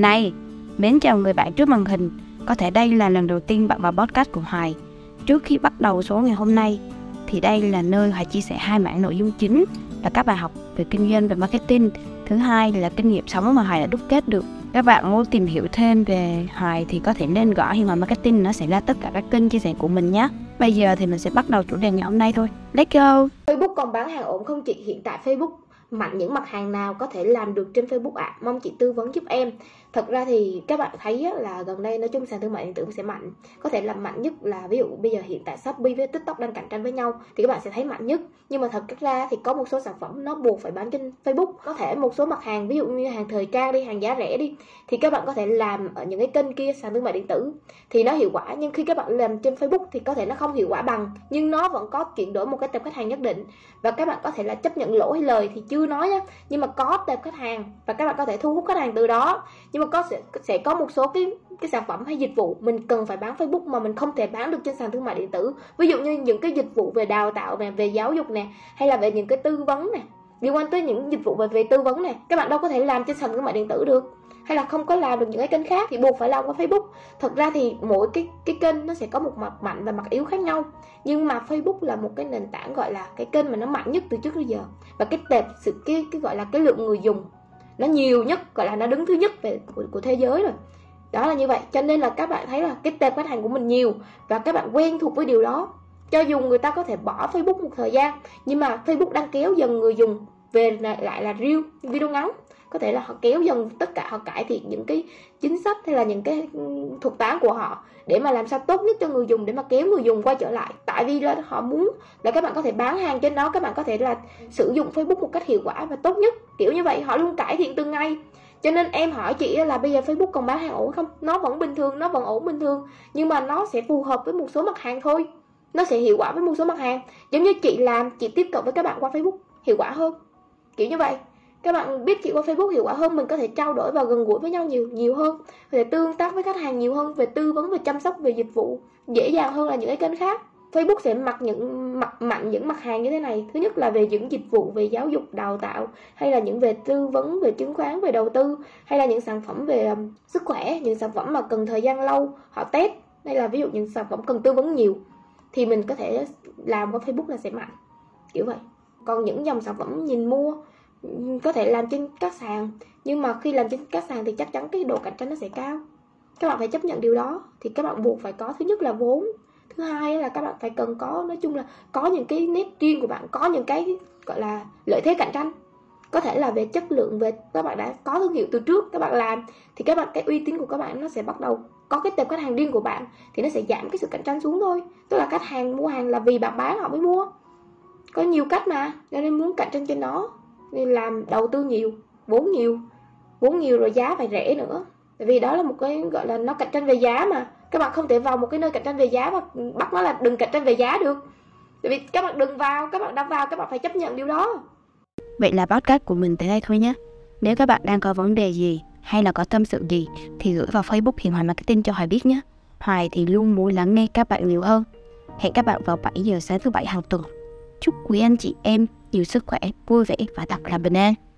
Này, mến chào người bạn trước màn hình. Có thể đây là lần đầu tiên bạn vào podcast của Hoài. Trước khi bắt đầu số ngày hôm nay, thì đây là nơi Hoài chia sẻ hai mảng nội dung chính là các bài học về kinh doanh và marketing. Thứ hai là kinh nghiệm sống mà Hoài đã đúc kết được. Các bạn muốn tìm hiểu thêm về Hoài thì có thể nên gõ Hiền Hoài Marketing nó sẽ ra tất cả các kênh chia sẻ của mình nhé. Bây giờ thì mình sẽ bắt đầu chủ đề ngày hôm nay thôi. Let's go! Facebook còn bán hàng ổn không chị? Hiện tại Facebook mạnh những mặt hàng nào có thể làm được trên Facebook ạ? À? Mong chị tư vấn giúp em. Thật ra thì các bạn thấy là gần đây nói chung sàn thương mại điện tử sẽ mạnh. Có thể là mạnh nhất là ví dụ bây giờ hiện tại Shopee với TikTok đang cạnh tranh với nhau thì các bạn sẽ thấy mạnh nhất. Nhưng mà thật ra thì có một số sản phẩm nó buộc phải bán trên Facebook. Có thể một số mặt hàng ví dụ như hàng thời trang đi, hàng giá rẻ đi thì các bạn có thể làm ở những cái kênh kia sàn thương mại điện tử thì nó hiệu quả nhưng khi các bạn làm trên Facebook thì có thể nó không hiệu quả bằng nhưng nó vẫn có chuyển đổi một cái tập khách hàng nhất định và các bạn có thể là chấp nhận lỗ hay lời thì chưa nói nhá. Nhưng mà có tệp khách hàng và các bạn có thể thu hút khách hàng từ đó. Nhưng mà có sẽ sẽ có một số cái cái sản phẩm hay dịch vụ mình cần phải bán Facebook mà mình không thể bán được trên sàn thương mại điện tử. Ví dụ như những cái dịch vụ về đào tạo về về giáo dục nè, hay là về những cái tư vấn nè, liên quan tới những dịch vụ về về tư vấn này các bạn đâu có thể làm trên sàn thương mại điện tử được hay là không có làm được những cái kênh khác thì buộc phải làm qua Facebook. Thật ra thì mỗi cái cái kênh nó sẽ có một mặt mạnh và mặt yếu khác nhau. Nhưng mà Facebook là một cái nền tảng gọi là cái kênh mà nó mạnh nhất từ trước tới giờ. Và cái tệp sự cái cái gọi là cái lượng người dùng nó nhiều nhất gọi là nó đứng thứ nhất về của, của thế giới rồi. Đó là như vậy. Cho nên là các bạn thấy là cái tệp khách hàng của mình nhiều và các bạn quen thuộc với điều đó. Cho dù người ta có thể bỏ Facebook một thời gian nhưng mà Facebook đang kéo dần người dùng về lại là reel video ngắn có thể là họ kéo dần tất cả họ cải thiện những cái chính sách hay là những cái ừ, thuật toán của họ để mà làm sao tốt nhất cho người dùng, để mà kéo người dùng quay trở lại. Tại vì là họ muốn là các bạn có thể bán hàng trên đó, các bạn có thể là sử dụng Facebook một cách hiệu quả và tốt nhất. Kiểu như vậy, họ luôn cải thiện từng ngày. Cho nên em hỏi chị là bây giờ Facebook còn bán hàng ổn không? Nó vẫn bình thường, nó vẫn ổn bình thường, nhưng mà nó sẽ phù hợp với một số mặt hàng thôi. Nó sẽ hiệu quả với một số mặt hàng. Giống như chị làm, chị tiếp cận với các bạn qua Facebook, hiệu quả hơn. Kiểu như vậy các bạn biết chị qua Facebook hiệu quả hơn mình có thể trao đổi và gần gũi với nhau nhiều nhiều hơn có thể tương tác với khách hàng nhiều hơn về tư vấn về chăm sóc về dịch vụ dễ dàng hơn là những cái kênh khác. Facebook sẽ mặc những mặt mạnh những mặt hàng như thế này. Thứ nhất là về những dịch vụ về giáo dục đào tạo hay là những về tư vấn về chứng khoán về đầu tư hay là những sản phẩm về um, sức khỏe những sản phẩm mà cần thời gian lâu họ test. Đây là ví dụ những sản phẩm cần tư vấn nhiều thì mình có thể làm qua Facebook là sẽ mạnh kiểu vậy. Còn những dòng sản phẩm nhìn mua có thể làm trên các sàn. Nhưng mà khi làm trên các sàn thì chắc chắn cái độ cạnh tranh nó sẽ cao. Các bạn phải chấp nhận điều đó. Thì các bạn buộc phải có, thứ nhất là vốn. Thứ hai là các bạn phải cần có, nói chung là có những cái nét riêng của bạn, có những cái, gọi là, lợi thế cạnh tranh. Có thể là về chất lượng, về các bạn đã có thương hiệu từ trước, các bạn làm, thì các bạn, cái uy tín của các bạn nó sẽ bắt đầu có cái tệp khách hàng riêng của bạn, thì nó sẽ giảm cái sự cạnh tranh xuống thôi. Tức là khách hàng mua hàng là vì bạn bán họ mới mua. Có nhiều cách mà nên muốn cạnh tranh trên nó nên làm đầu tư nhiều, vốn nhiều vốn nhiều rồi giá phải rẻ nữa tại vì đó là một cái, gọi là, nó cạnh tranh về giá mà các bạn không thể vào một cái nơi cạnh tranh về giá mà bắt nó là đừng cạnh tranh về giá được tại vì các bạn đừng vào, các bạn đã vào, các bạn phải chấp nhận điều đó vậy là podcast của mình tới đây thôi nhé nếu các bạn đang có vấn đề gì hay là có tâm sự gì thì gửi vào Facebook Hiền Hoài Marketing cho Hoài biết nhé. Hoài thì luôn muốn lắng nghe các bạn nhiều hơn. Hẹn các bạn vào 7 giờ sáng thứ bảy hàng tuần. Chúc quý anh chị em nhiều sức khỏe, vui vẻ và thật là bình an.